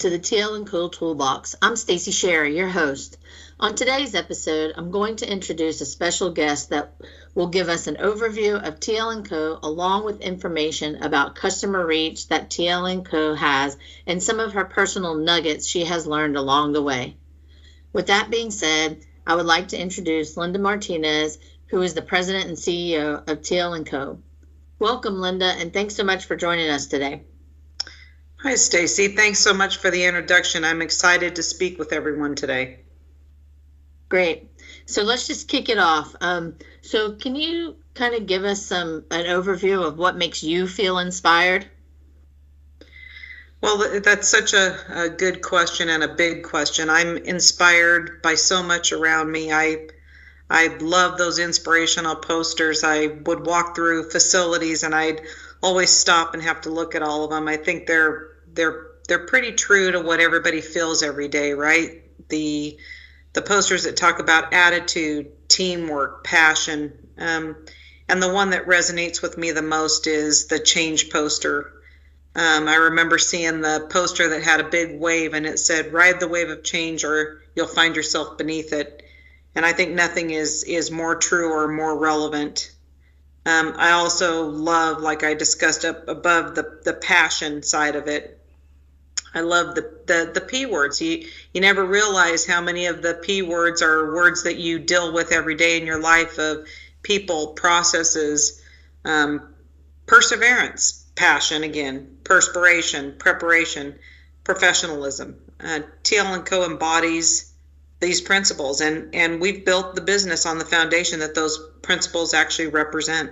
To the TL & Co Toolbox. I'm Stacy Sherry, your host. On today's episode, I'm going to introduce a special guest that will give us an overview of TL & Co along with information about customer reach that TL & Co has and some of her personal nuggets she has learned along the way. With that being said, I would like to introduce Linda Martinez, who is the president and CEO of TL & Co. Welcome, Linda, and thanks so much for joining us today. Hi, Stacy. Thanks so much for the introduction. I'm excited to speak with everyone today. Great. So let's just kick it off. Um, so can you kind of give us some an overview of what makes you feel inspired? Well, that's such a, a good question and a big question. I'm inspired by so much around me. I I love those inspirational posters. I would walk through facilities and I'd always stop and have to look at all of them. I think they're they're they're pretty true to what everybody feels every day, right? The the posters that talk about attitude, teamwork, passion, um, and the one that resonates with me the most is the change poster. Um, I remember seeing the poster that had a big wave and it said, "Ride the wave of change, or you'll find yourself beneath it." And I think nothing is is more true or more relevant. Um, I also love, like I discussed up above, the the passion side of it. I love the, the the P words. You you never realize how many of the P words are words that you deal with every day in your life of people, processes, um, perseverance, passion again, perspiration, preparation, professionalism. Uh, TL and Co embodies these principles, and and we've built the business on the foundation that those principles actually represent.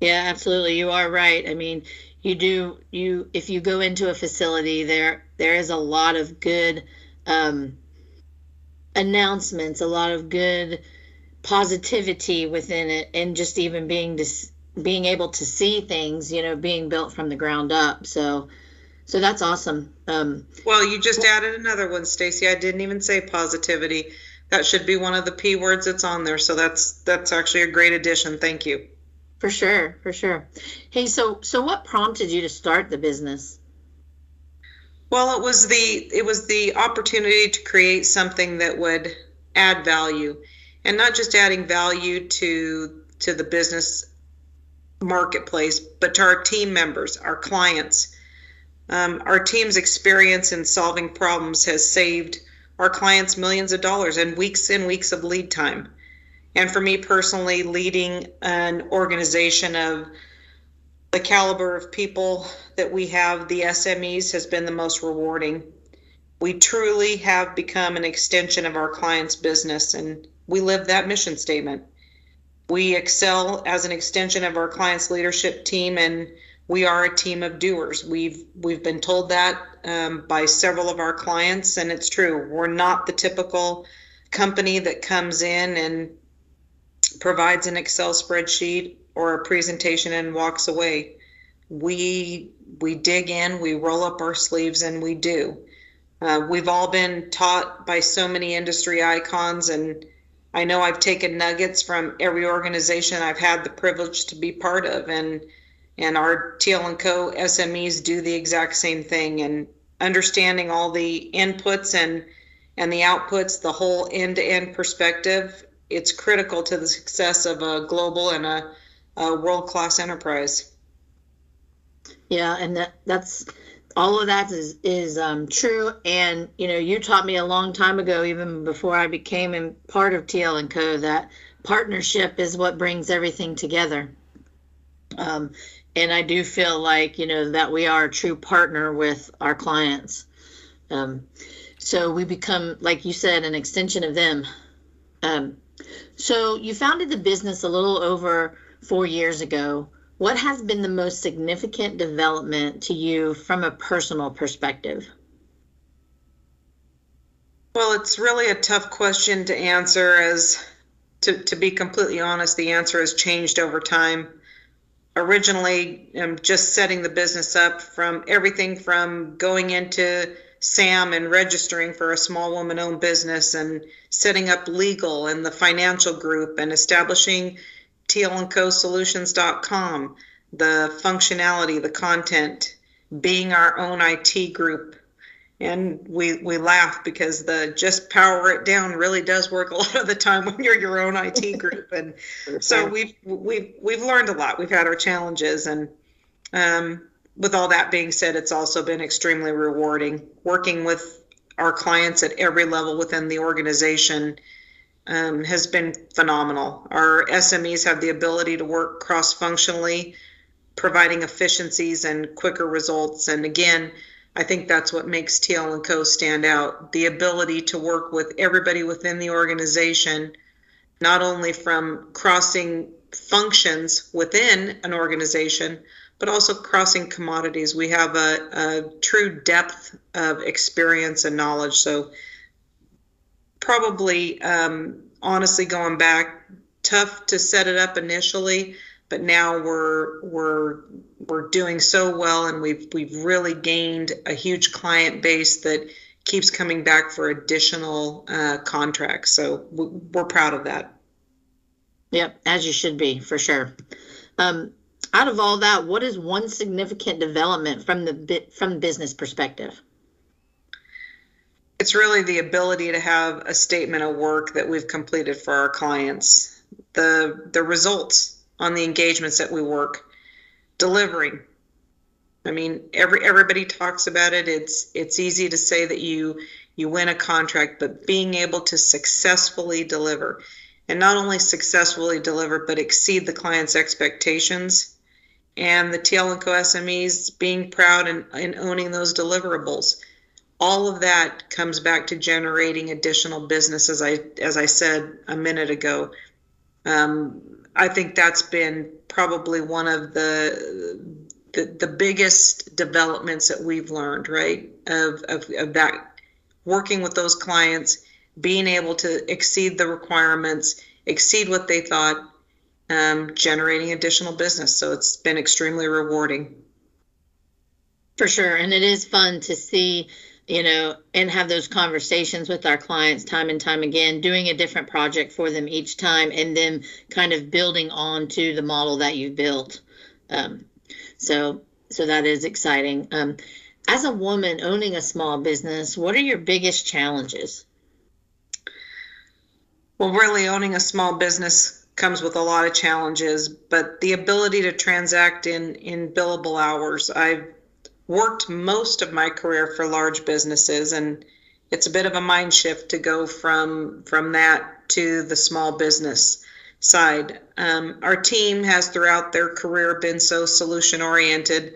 Yeah, absolutely. You are right. I mean, you do you if you go into a facility there there is a lot of good um, announcements a lot of good positivity within it and just even being dis- being able to see things you know being built from the ground up so so that's awesome um, well you just added another one stacy i didn't even say positivity that should be one of the p words that's on there so that's that's actually a great addition thank you for sure, for sure. Hey, so so what prompted you to start the business? Well, it was the it was the opportunity to create something that would add value, and not just adding value to to the business marketplace, but to our team members, our clients. Um, our team's experience in solving problems has saved our clients millions of dollars and weeks and weeks of lead time. And for me personally, leading an organization of the caliber of people that we have, the SMEs, has been the most rewarding. We truly have become an extension of our clients' business, and we live that mission statement. We excel as an extension of our clients' leadership team, and we are a team of doers. We've we've been told that um, by several of our clients, and it's true. We're not the typical company that comes in and provides an Excel spreadsheet or a presentation and walks away. We we dig in, we roll up our sleeves, and we do. Uh, we've all been taught by so many industry icons, and I know I've taken nuggets from every organization I've had the privilege to be part of, and and our TL and Co SMEs do the exact same thing. And understanding all the inputs and and the outputs, the whole end-to-end perspective it's critical to the success of a global and a, a world class enterprise. Yeah, and that that's all of that is is um, true. And you know, you taught me a long time ago, even before I became part of TL and Co, that partnership is what brings everything together. Um, and I do feel like you know that we are a true partner with our clients. Um, so we become, like you said, an extension of them. Um, so you founded the business a little over four years ago. What has been the most significant development to you from a personal perspective? Well, it's really a tough question to answer as to, to be completely honest, the answer has changed over time. Originally, um, just setting the business up from everything from going into SAM and registering for a small woman owned business and setting up legal and the financial group and establishing tlandcosolutions.com, the functionality, the content, being our own IT group. And we, we laugh because the just power it down really does work a lot of the time when you're your own IT group. And so we've, we've, we've learned a lot. We've had our challenges and, um, with all that being said, it's also been extremely rewarding working with our clients at every level within the organization um, has been phenomenal. Our SMEs have the ability to work cross functionally, providing efficiencies and quicker results. And again, I think that's what makes TL and Co stand out the ability to work with everybody within the organization, not only from crossing functions within an organization, but also crossing commodities. We have a, a true depth of experience and knowledge. So, probably, um, honestly, going back, tough to set it up initially, but now we're we're we're doing so well, and we've we've really gained a huge client base that keeps coming back for additional uh, contracts. So we're proud of that. Yep, as you should be for sure. Um, out of all that, what is one significant development from the bit from business perspective? It's really the ability to have a statement of work that we've completed for our clients, the the results on the engagements that we work, delivering. I mean, every everybody talks about it. It's it's easy to say that you you win a contract, but being able to successfully deliver, and not only successfully deliver, but exceed the client's expectations and the TL and Co SMEs being proud and, and owning those deliverables. All of that comes back to generating additional business, as I as I said a minute ago. Um, I think that's been probably one of the, the the biggest developments that we've learned, right? Of, of, of that working with those clients, being able to exceed the requirements, exceed what they thought, um, generating additional business. So it's been extremely rewarding. For sure. And it is fun to see, you know, and have those conversations with our clients time and time again, doing a different project for them each time, and then kind of building on to the model that you've built. Um, so, so that is exciting. Um, as a woman owning a small business, what are your biggest challenges? Well, really owning a small business comes with a lot of challenges, but the ability to transact in in billable hours. I've worked most of my career for large businesses and it's a bit of a mind shift to go from from that to the small business side. Um, our team has throughout their career been so solution oriented.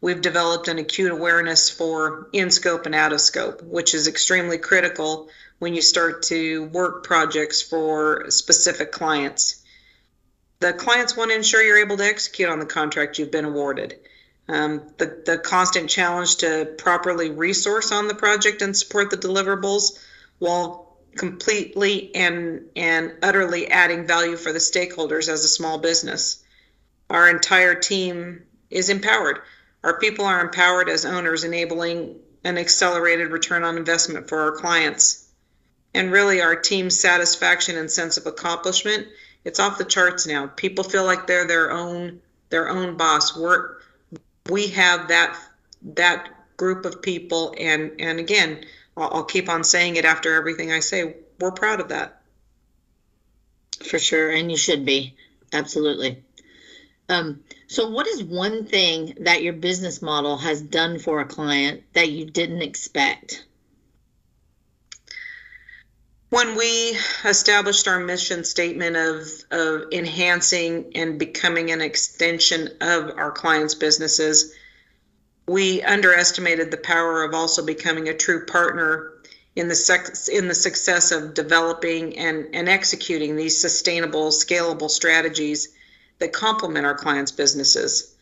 We've developed an acute awareness for in scope and out of scope, which is extremely critical when you start to work projects for specific clients. The clients want to ensure you're able to execute on the contract you've been awarded. Um, the, the constant challenge to properly resource on the project and support the deliverables while completely and and utterly adding value for the stakeholders as a small business. Our entire team is empowered. Our people are empowered as owners, enabling an accelerated return on investment for our clients and really our team's satisfaction and sense of accomplishment it's off the charts now people feel like they're their own their own boss we're we have that that group of people and and again I'll, I'll keep on saying it after everything i say. We're proud of that. For sure and you should be. Absolutely. Um, so what is one thing that your business model has done for a client that you didn't expect when we established our mission statement of, of enhancing and becoming an extension of our clients' businesses, we underestimated the power of also becoming a true partner in the sex, in the success of developing and, and executing these sustainable, scalable strategies that complement our clients' businesses.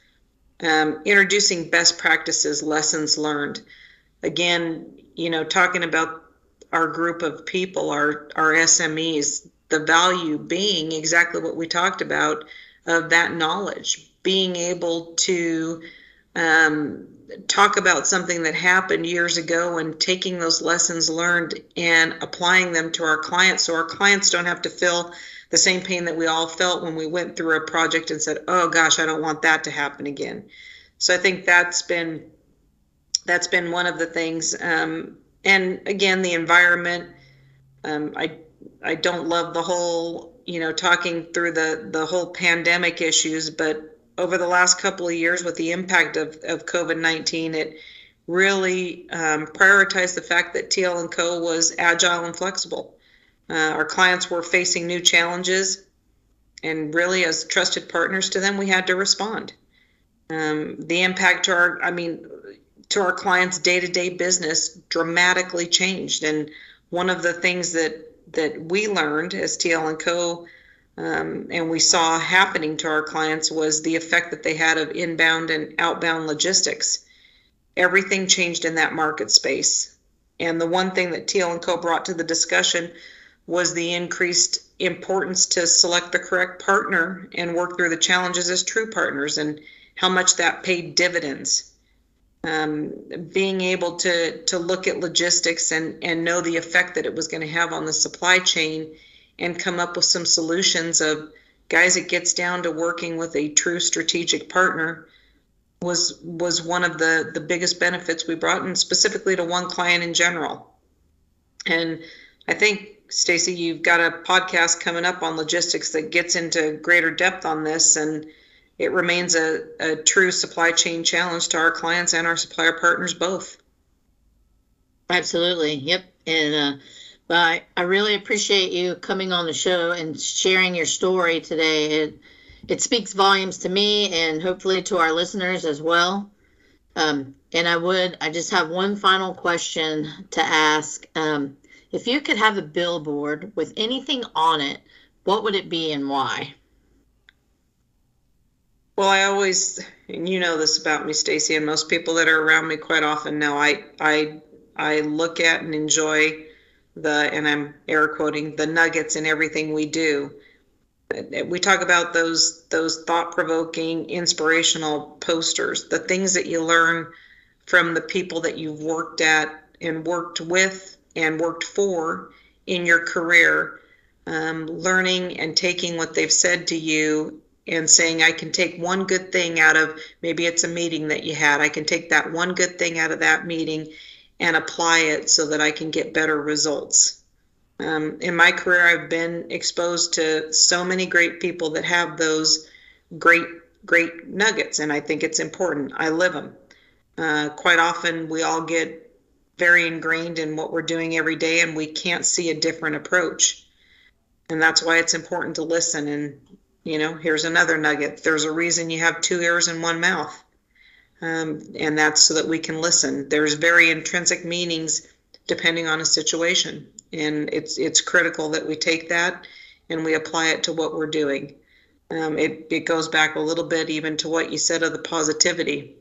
Um, introducing best practices, lessons learned. Again, you know, talking about our group of people, our our SMEs, the value being exactly what we talked about of that knowledge, being able to um, talk about something that happened years ago and taking those lessons learned and applying them to our clients so our clients don't have to feel the same pain that we all felt when we went through a project and said, oh gosh, I don't want that to happen again. So I think that's been that's been one of the things. Um, and again, the environment. Um, I I don't love the whole you know talking through the the whole pandemic issues, but over the last couple of years with the impact of, of COVID nineteen, it really um, prioritized the fact that TL and Co was agile and flexible. Uh, our clients were facing new challenges, and really, as trusted partners to them, we had to respond. Um, the impact to our, I mean, to our clients' day-to-day business dramatically changed, and one of the things that that we learned as TL and Co. Um, and we saw happening to our clients was the effect that they had of inbound and outbound logistics. Everything changed in that market space. And the one thing that TL and Co brought to the discussion was the increased importance to select the correct partner and work through the challenges as true partners and how much that paid dividends. Um, being able to to look at logistics and and know the effect that it was going to have on the supply chain and come up with some solutions of guys it gets down to working with a true strategic partner was was one of the the biggest benefits we brought and specifically to one client in general. And i think Stacy, you've got a podcast coming up on logistics that gets into greater depth on this, and it remains a, a true supply chain challenge to our clients and our supplier partners both. Absolutely. Yep. And uh, well, I, I really appreciate you coming on the show and sharing your story today. It it speaks volumes to me and hopefully to our listeners as well. Um, and I would I just have one final question to ask. Um, if you could have a billboard with anything on it, what would it be and why? Well, I always, and you know this about me, Stacy, and most people that are around me quite often know. I, I, I look at and enjoy the, and I'm air quoting the nuggets in everything we do. We talk about those those thought provoking, inspirational posters, the things that you learn from the people that you've worked at and worked with and worked for in your career, um, learning and taking what they've said to you and saying, I can take one good thing out of maybe it's a meeting that you had. I can take that one good thing out of that meeting and apply it so that I can get better results. Um, in my career, I've been exposed to so many great people that have those great, great nuggets, and I think it's important. I live them. Uh, quite often, we all get very ingrained in what we're doing every day and we can't see a different approach and that's why it's important to listen and you know here's another nugget. There's a reason you have two ears and one mouth. Um, and that's so that we can listen. There's very intrinsic meanings depending on a situation. And it's it's critical that we take that and we apply it to what we're doing. Um, it, it goes back a little bit even to what you said of the positivity.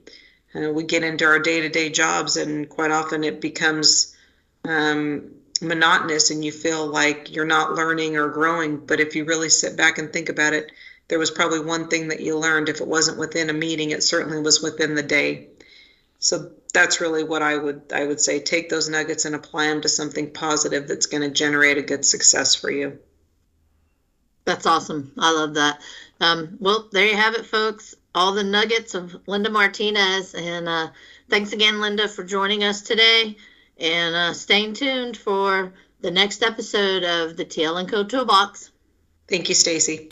Uh, we get into our day-to-day jobs and quite often it becomes um, monotonous and you feel like you're not learning or growing but if you really sit back and think about it there was probably one thing that you learned. If it wasn't within a meeting it certainly was within the day. So that's really what i would i would say. Take those nuggets and apply them to something positive that's going to generate a good success for you. That's awesome. I love that. Um, well there you have it folks. All the nuggets of Linda Martinez. And uh, thanks again, Linda, for joining us today. And uh, staying tuned for the next episode of the TL & Co Toolbox. Thank you, Stacy.